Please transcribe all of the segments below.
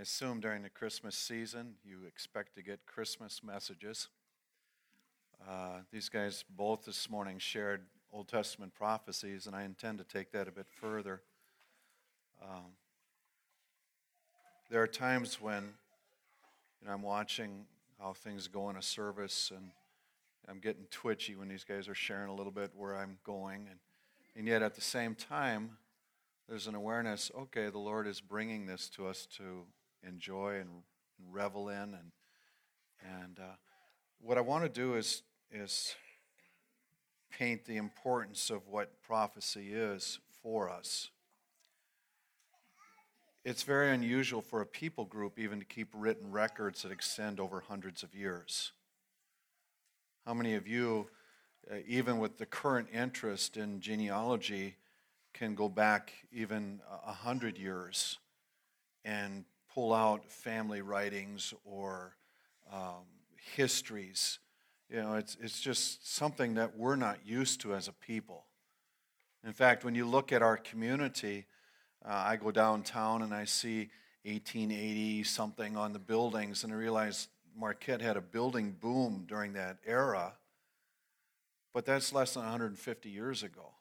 I assume during the Christmas season you expect to get Christmas messages. Uh, these guys both this morning shared Old Testament prophecies, and I intend to take that a bit further. Um, there are times when you know, I'm watching how things go in a service, and I'm getting twitchy when these guys are sharing a little bit where I'm going, and, and yet at the same time, there's an awareness okay, the Lord is bringing this to us to enjoy and, and revel in. And, and uh, what I want to do is, is paint the importance of what prophecy is for us. It's very unusual for a people group even to keep written records that extend over hundreds of years. How many of you, uh, even with the current interest in genealogy, can go back even a hundred years and pull out family writings or um, histories. You know, it's, it's just something that we're not used to as a people. In fact, when you look at our community, uh, I go downtown and I see 1880 something on the buildings, and I realize Marquette had a building boom during that era, but that's less than 150 years ago.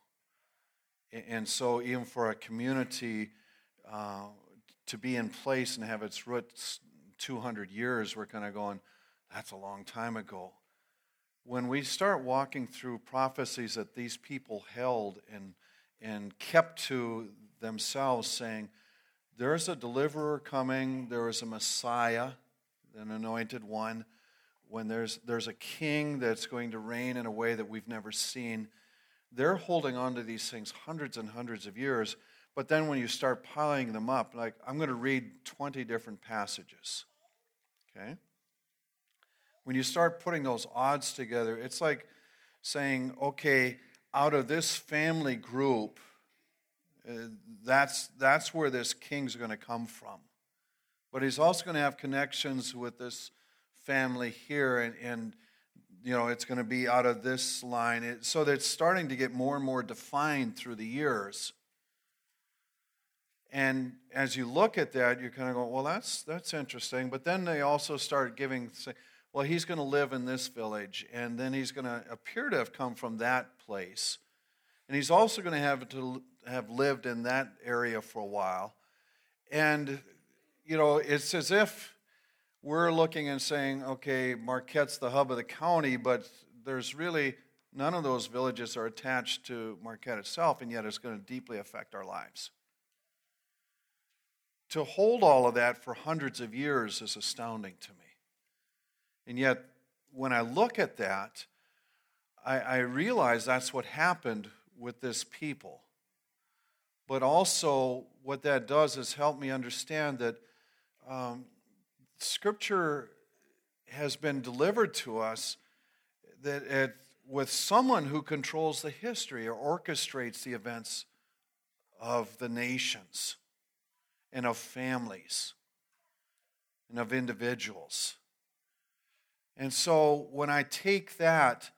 And so, even for a community uh, to be in place and have its roots 200 years, we're kind of going, that's a long time ago. When we start walking through prophecies that these people held and, and kept to themselves, saying, There's a deliverer coming, there is a Messiah, an anointed one, when there's, there's a king that's going to reign in a way that we've never seen. They're holding on to these things hundreds and hundreds of years but then when you start piling them up, like I'm going to read 20 different passages. Okay? When you start putting those odds together, it's like saying, okay, out of this family group, uh, that's, that's where this king's going to come from. But he's also going to have connections with this family here, and, and you know, it's going to be out of this line. It, so that it's starting to get more and more defined through the years. And as you look at that, you're kind of going, well, that's, that's interesting. But then they also start giving, say, well, he's going to live in this village, and then he's going to appear to have come from that place. And he's also going to have to have lived in that area for a while. And, you know, it's as if we're looking and saying, okay, Marquette's the hub of the county, but there's really none of those villages are attached to Marquette itself, and yet it's going to deeply affect our lives to hold all of that for hundreds of years is astounding to me. And yet, when I look at that, I, I realize that's what happened with this people. But also, what that does is help me understand that um, Scripture has been delivered to us that it, with someone who controls the history or orchestrates the events of the nations and of families and of individuals. And so when I take that,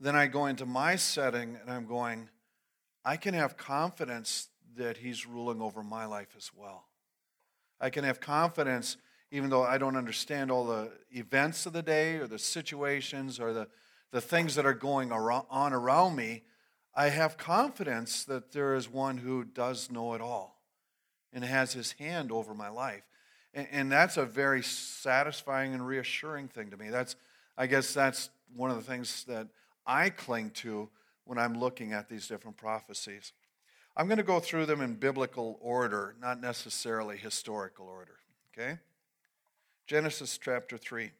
then I go into my setting and I'm going, I can have confidence that He's ruling over my life as well. I can have confidence, even though I don't understand all the events of the day or the situations or the, the things that are going on around me, I have confidence that there is one who does know it all and has his hand over my life. And, and that's a very satisfying and reassuring thing to me. That's, I guess that's one of the things that I cling to when I'm looking at these different prophecies. I'm going to go through them in biblical order, not necessarily historical order. Okay? Genesis chapter 3.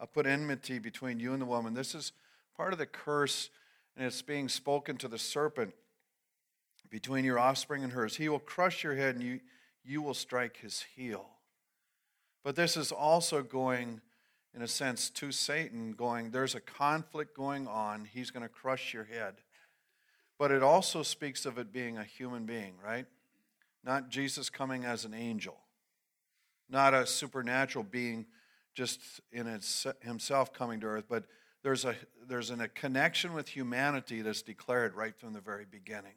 I'll put enmity between you and the woman. This is part of the curse, and it's being spoken to the serpent between your offspring and hers. He will crush your head and you, you will strike his heel. But this is also going, in a sense, to Satan, going, there's a conflict going on. He's going to crush your head. But it also speaks of it being a human being, right? Not Jesus coming as an angel, not a supernatural being just in its, himself coming to earth, but there's a, there's a connection with humanity that's declared right from the very beginning.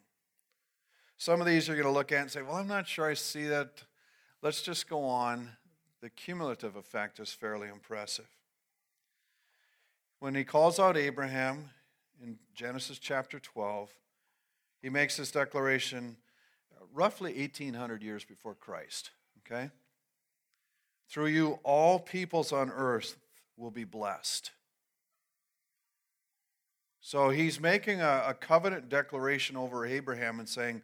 Some of these you're going to look at and say, well, I'm not sure I see that. Let's just go on. the cumulative effect is fairly impressive. When he calls out Abraham in Genesis chapter 12, he makes this declaration uh, roughly 1800 years before Christ. Okay? Through you, all peoples on earth will be blessed. So he's making a, a, covenant declaration over Abraham and saying,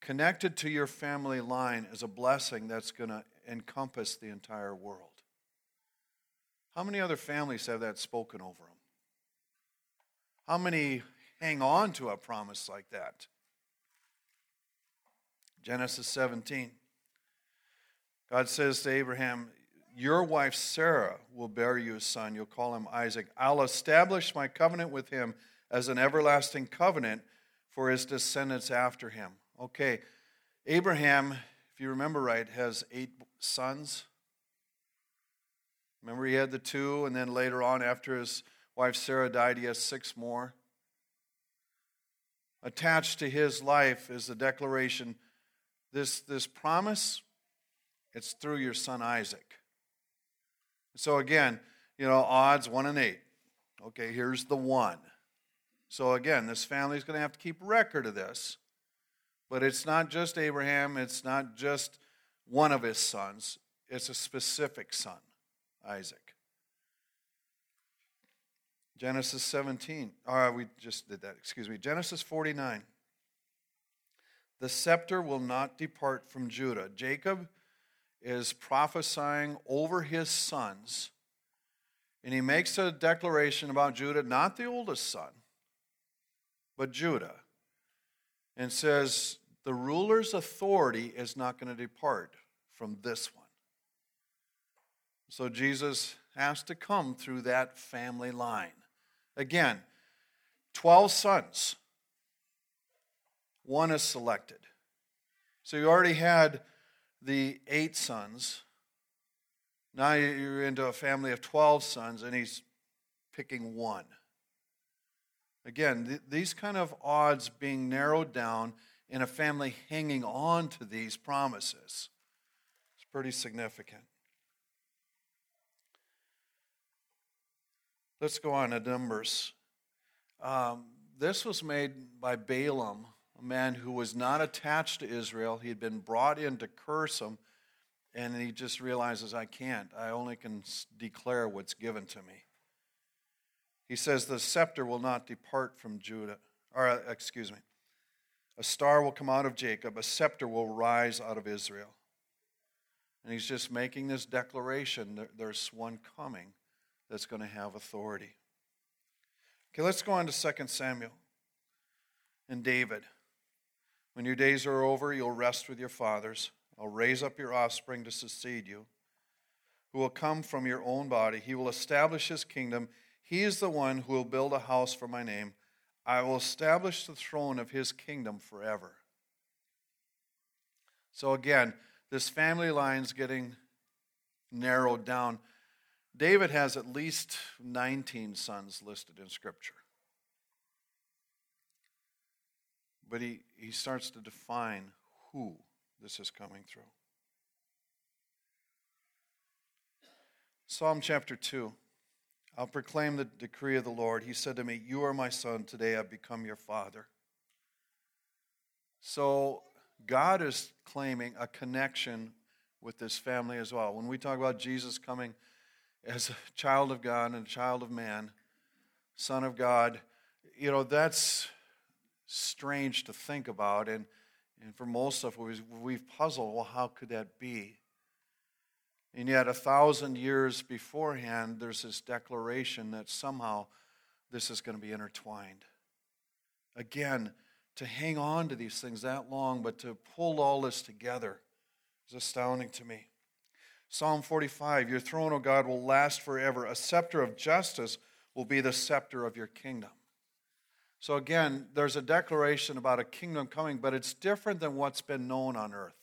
connected to your family line is a blessing that's going to encompass the entire world. How many other families have that spoken over them? How many hang on to a promise like that? Genesis 17. God says to Abraham, Your wife Sarah will bear you a son. You'll call him Isaac. I'll establish my covenant with him as an everlasting covenant for his descendants after him. Okay, Abraham, if you remember right, has eight sons. Remember, he had the two, and then later on, after his wife Sarah died, he has six more. Attached to his life is the declaration this, this promise, it's through your son Isaac. So again, you know, odds one and eight. Okay, here's the one. So again, this family is going to have to keep record of this. But it's not just Abraham, it's not just one of his sons, it's a specific son, Isaac. Genesis 17. Oh, we just did that, excuse me. Genesis 49. The scepter will not depart from Judah. Jacob is prophesying over his sons, and he makes a declaration about Judah, not the oldest son, but Judah, and says, The ruler's authority is not going to depart from this one. So Jesus has to come through that family line. Again, 12 sons one is selected. So you already had the eight sons. Now you're into a family of 12 sons, and he's picking one. Again, th- these kind of odds being narrowed down in a family hanging on to these promises. It's pretty significant. Let's go on to Numbers. Um, this was made by Balaam a man who was not attached to Israel. He had been brought in to curse them, and he just realizes, I can't. I only can declare what's given to me. He says, The scepter will not depart from Judah, or uh, excuse me. A star will come out of Jacob, a scepter will rise out of Israel. And he's just making this declaration there's one coming that's going to have authority. Okay, let's go on to 2 Samuel and David. When your days are over, you'll rest with your fathers. I'll raise up your offspring to succeed you, who will come from your own body. He will establish his kingdom. He is the one who will build a house for my name. I will establish the throne of his kingdom forever. So again, this family line's getting narrowed down. David has at least 19 sons listed in Scripture. But he, he starts to define who this is coming through. Psalm chapter 2. I'll proclaim the decree of the Lord. He said to me, You are my son. Today I've become your father. So God is claiming a connection with this family as well. When we talk about Jesus coming as a child of God and a child of man, son of God, you know, that's strange to think about. And, and for most of us, we've puzzled well, how could that be? And yet, a thousand years beforehand, there's this declaration that somehow this is going to be intertwined. Again, to hang on to these things that long, but to pull all this together is astounding to me. Psalm 45 Your throne, O God, will last forever. A scepter of justice will be the scepter of your kingdom. So again, there's a declaration about a kingdom coming, but it's different than what's been known on earth.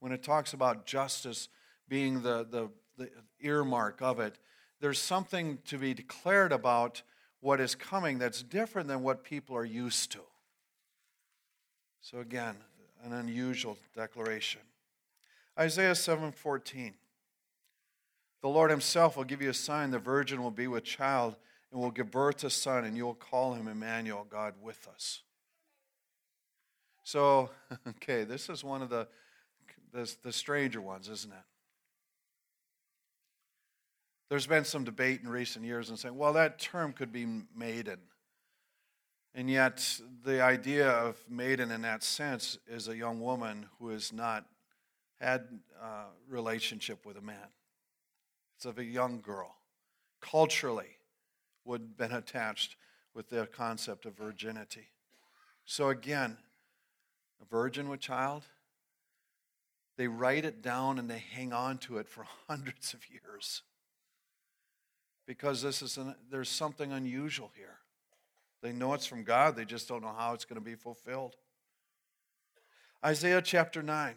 When it talks about justice being the, the, the earmark of it, there's something to be declared about what is coming that's different than what people are used to. So, again, an unusual declaration. Isaiah 7:14. The Lord himself will give you a sign the virgin will be with child and will give birth to a son and you will call him Emmanuel, God with us. So, okay, this is one of the the, the stranger ones, isn't it? There's been some debate in recent years and saying, well, that term could be maiden. And yet, the idea of maiden in that sense is a young woman who has not had a relationship with a man. It's of a young girl. Culturally, would have been attached with the concept of virginity. So again, a virgin with child, they write it down and they hang on to it for hundreds of years because this is an, there's something unusual here. They know it's from God, they just don't know how it's going to be fulfilled. Isaiah chapter 9.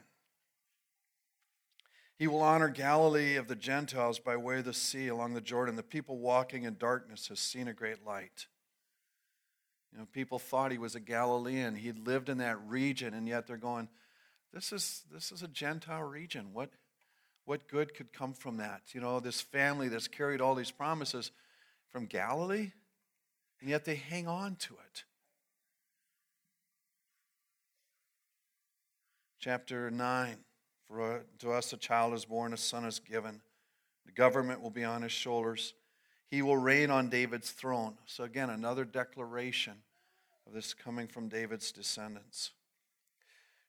He will honor Galilee of the Gentiles by way of the sea along the Jordan. The people walking in darkness has seen a great light. You know, people thought he was a Galilean. He'd lived in that region, and yet they're going, This is this is a Gentile region. What what good could come from that? You know, this family that's carried all these promises from Galilee, and yet they hang on to it. Chapter 9 For to us a child is born, a son is given. The government will be on his shoulders. He will reign on David's throne. So, again, another declaration of this coming from David's descendants.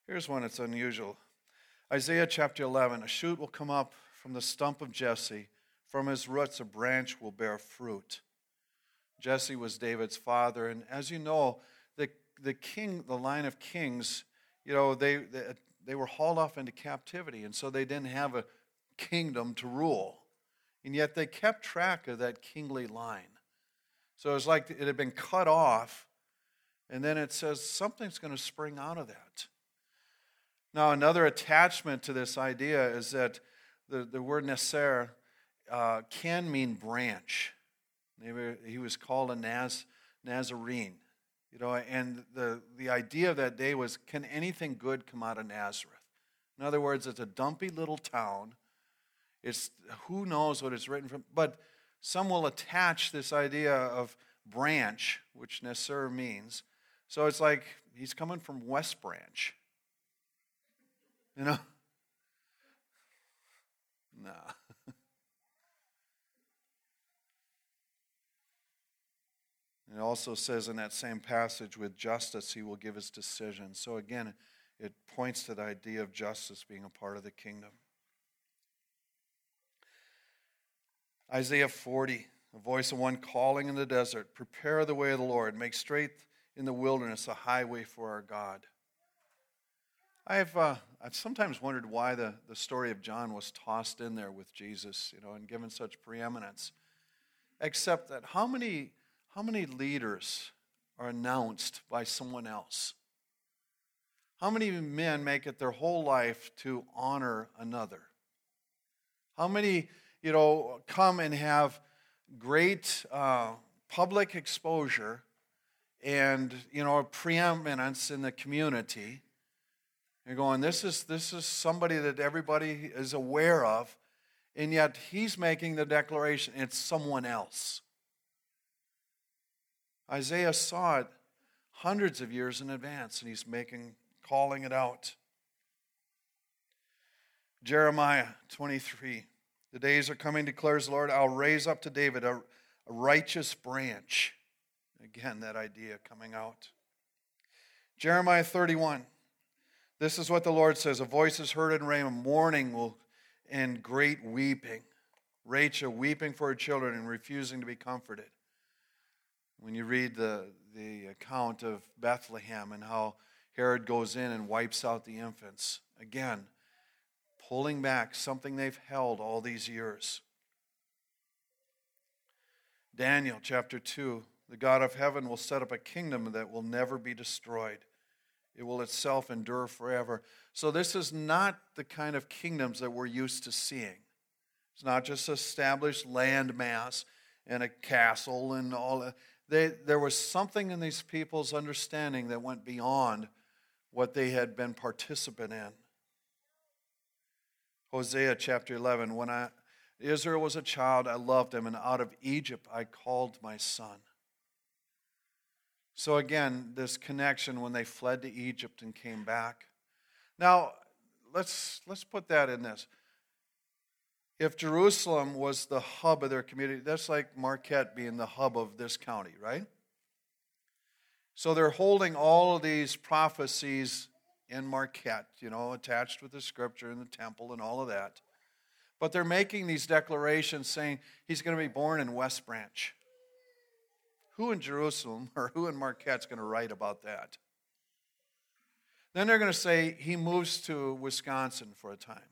Here's one that's unusual Isaiah chapter 11 A shoot will come up from the stump of Jesse, from his roots a branch will bear fruit. Jesse was David's father, and as you know, the, the king, the line of kings, you know, they, they, they were hauled off into captivity, and so they didn't have a kingdom to rule. And yet they kept track of that kingly line. So it was like it had been cut off, and then it says something's going to spring out of that. Now, another attachment to this idea is that the, the word Neser uh, can mean branch. He was called a Naz, Nazarene. You know, and the, the idea of that day was can anything good come out of Nazareth? In other words, it's a dumpy little town. It's who knows what it's written from, but some will attach this idea of branch, which Neser means. So it's like he's coming from West Branch. You know? Nah. It also says in that same passage, with justice he will give his decision. So again, it points to the idea of justice being a part of the kingdom. Isaiah 40, a voice of one calling in the desert, prepare the way of the Lord, make straight in the wilderness a highway for our God. I've, uh, I've sometimes wondered why the, the story of John was tossed in there with Jesus, you know, and given such preeminence. Except that how many, how many leaders are announced by someone else? How many men make it their whole life to honor another? How many, you know, come and have great uh, public exposure and, you know, preeminence in the community? You're going, this is, this is somebody that everybody is aware of, and yet he's making the declaration, it's someone else. Isaiah saw it hundreds of years in advance, and he's making, calling it out. Jeremiah 23. The days are coming, declares the Lord. I'll raise up to David a, a righteous branch. Again, that idea coming out. Jeremiah 31. This is what the Lord says A voice is heard in Ramah, mourning will, and great weeping. Rachel weeping for her children and refusing to be comforted. When you read the, the account of Bethlehem and how Herod goes in and wipes out the infants, again, pulling back something they've held all these years. Daniel chapter 2 The God of heaven will set up a kingdom that will never be destroyed it will itself endure forever. So, this is not the kind of kingdoms that we're used to seeing. It's not just established land mass and a castle and all that. They, there was something in these people's understanding that went beyond what they had been participant in. Hosea chapter 11 When I, Israel was a child, I loved him, and out of Egypt I called my son. So again, this connection when they fled to Egypt and came back. Now, let's, let's put that in this. If Jerusalem was the hub of their community, that's like Marquette being the hub of this county, right? So they're holding all of these prophecies in Marquette, you know, attached with the scripture and the temple and all of that. But they're making these declarations saying he's going to be born in West Branch. Who in Jerusalem or who in Marquette's going to write about that? Then they're going to say he moves to Wisconsin for a time.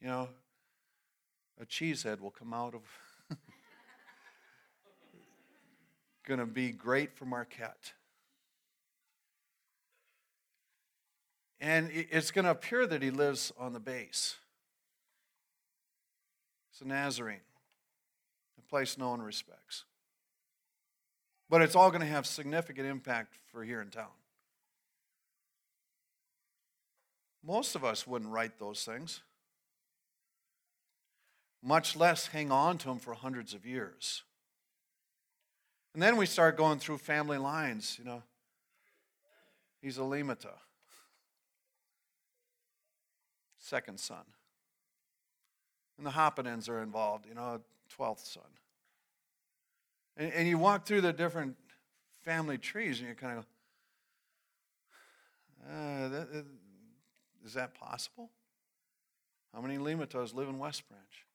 You know, a cheesehead will come out of. going to be great for Marquette. And it's going to appear that he lives on the base. It's a Nazarene place no one respects. But it's all going to have significant impact for here in town. Most of us wouldn't write those things, much less hang on to them for hundreds of years. And then we start going through family lines, you know. He's a Limata, second son. And the Hoppenins are involved, you know, 12th son. And, and you walk through the different family trees and you kind of go, uh, that, is that possible? How many Limatos live in West Branch?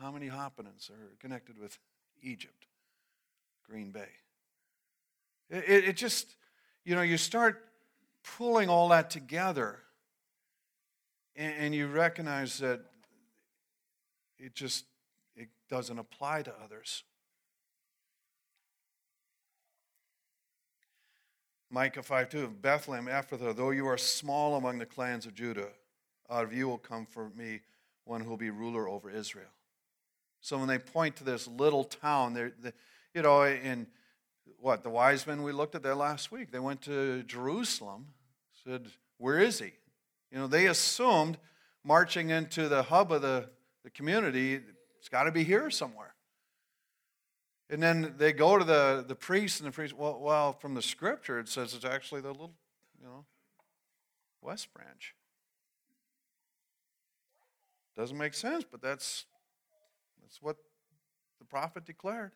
How many Hoppenins are connected with Egypt, Green Bay? It, it, it, just, you know, you start pulling all that together and, and you recognize that it just it doesn't apply to others. Micah 5 2, Bethlehem, Ephrathah, though you are small among the clans of Judah, out of you will come for me one who will be ruler over Israel. So when they point to this little town, they, you know, in what, the wise men we looked at there last week, they went to Jerusalem, said, Where is he? You know, they assumed marching into the hub of the, the community, it's got to be here somewhere. And then they go to the, the priest, and the priest, well, well, from the scripture, it says it's actually the little, you know, West Branch. Doesn't make sense, but that's, that's what the prophet declared.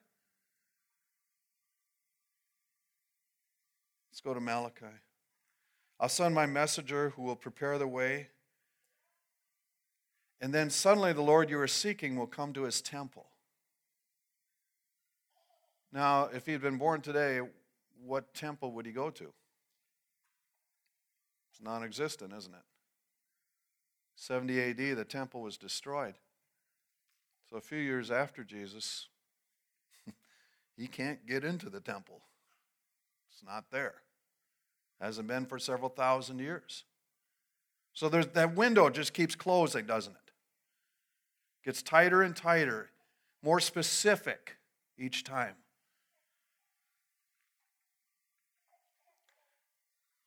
Let's go to Malachi. I'll send my messenger who will prepare the way. And then suddenly the Lord you are seeking will come to his temple. Now, if he had been born today, what temple would he go to? It's non existent, isn't it? 70 AD, the temple was destroyed. So a few years after Jesus, he can't get into the temple. It's not there. Hasn't been for several thousand years. So there's, that window just keeps closing, doesn't it? Gets tighter and tighter, more specific each time.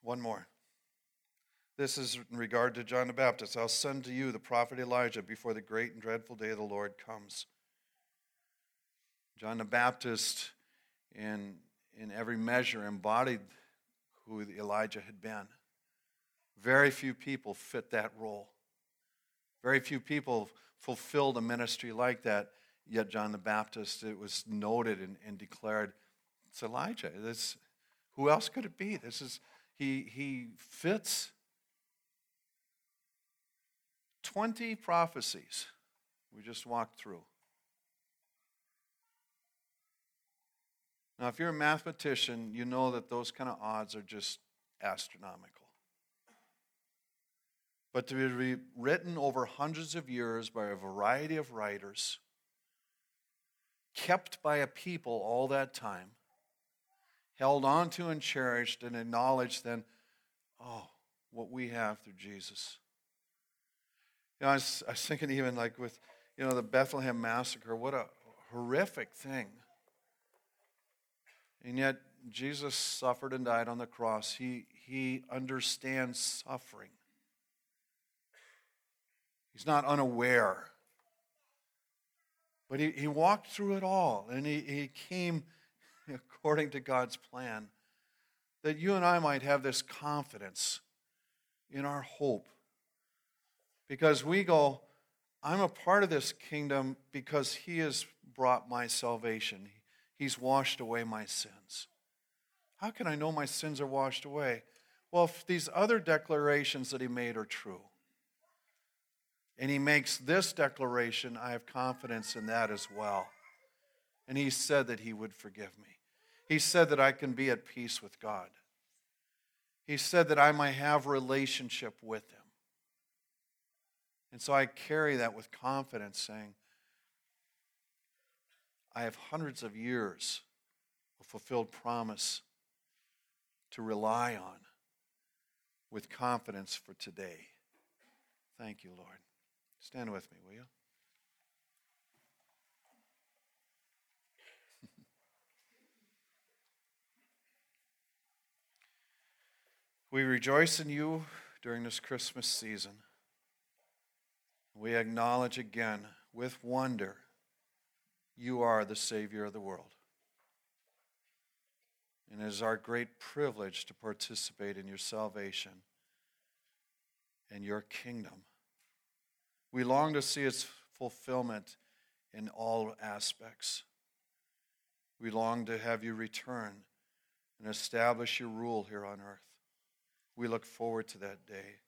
One more. This is in regard to John the Baptist. I'll send to you the prophet Elijah before the great and dreadful day of the Lord comes. John the Baptist, in, in every measure, embodied who Elijah had been. Very few people fit that role. Very few people fulfilled a ministry like that. Yet John the Baptist, it was noted and, and declared, it's Elijah. This, who else could it be? This is he, he fits 20 prophecies we just walked through. Now, if you're a mathematician, you know that those kind of odds are just astronomical. But to be written over hundreds of years by a variety of writers, kept by a people all that time, held onto and cherished and acknowledged, then, oh, what we have through Jesus. You know, I was, I was thinking even like with, you know, the Bethlehem massacre, what a horrific thing. And yet, Jesus suffered and died on the cross. He, he understands suffering. He's not unaware. But he, he walked through it all, and he, he came according to God's plan that you and I might have this confidence in our hope. Because we go, I'm a part of this kingdom because he has brought my salvation. He's washed away my sins. How can I know my sins are washed away? Well, if these other declarations that he made are true, and he makes this declaration, I have confidence in that as well. And he said that he would forgive me. He said that I can be at peace with God. He said that I might have relationship with him. And so I carry that with confidence, saying, I have hundreds of years of fulfilled promise to rely on with confidence for today. Thank you, Lord. Stand with me, will you? We rejoice in you during this Christmas season. We acknowledge again with wonder you are the Savior of the world. And it is our great privilege to participate in your salvation and your kingdom. We long to see its fulfillment in all aspects. We long to have you return and establish your rule here on earth. We look forward to that day.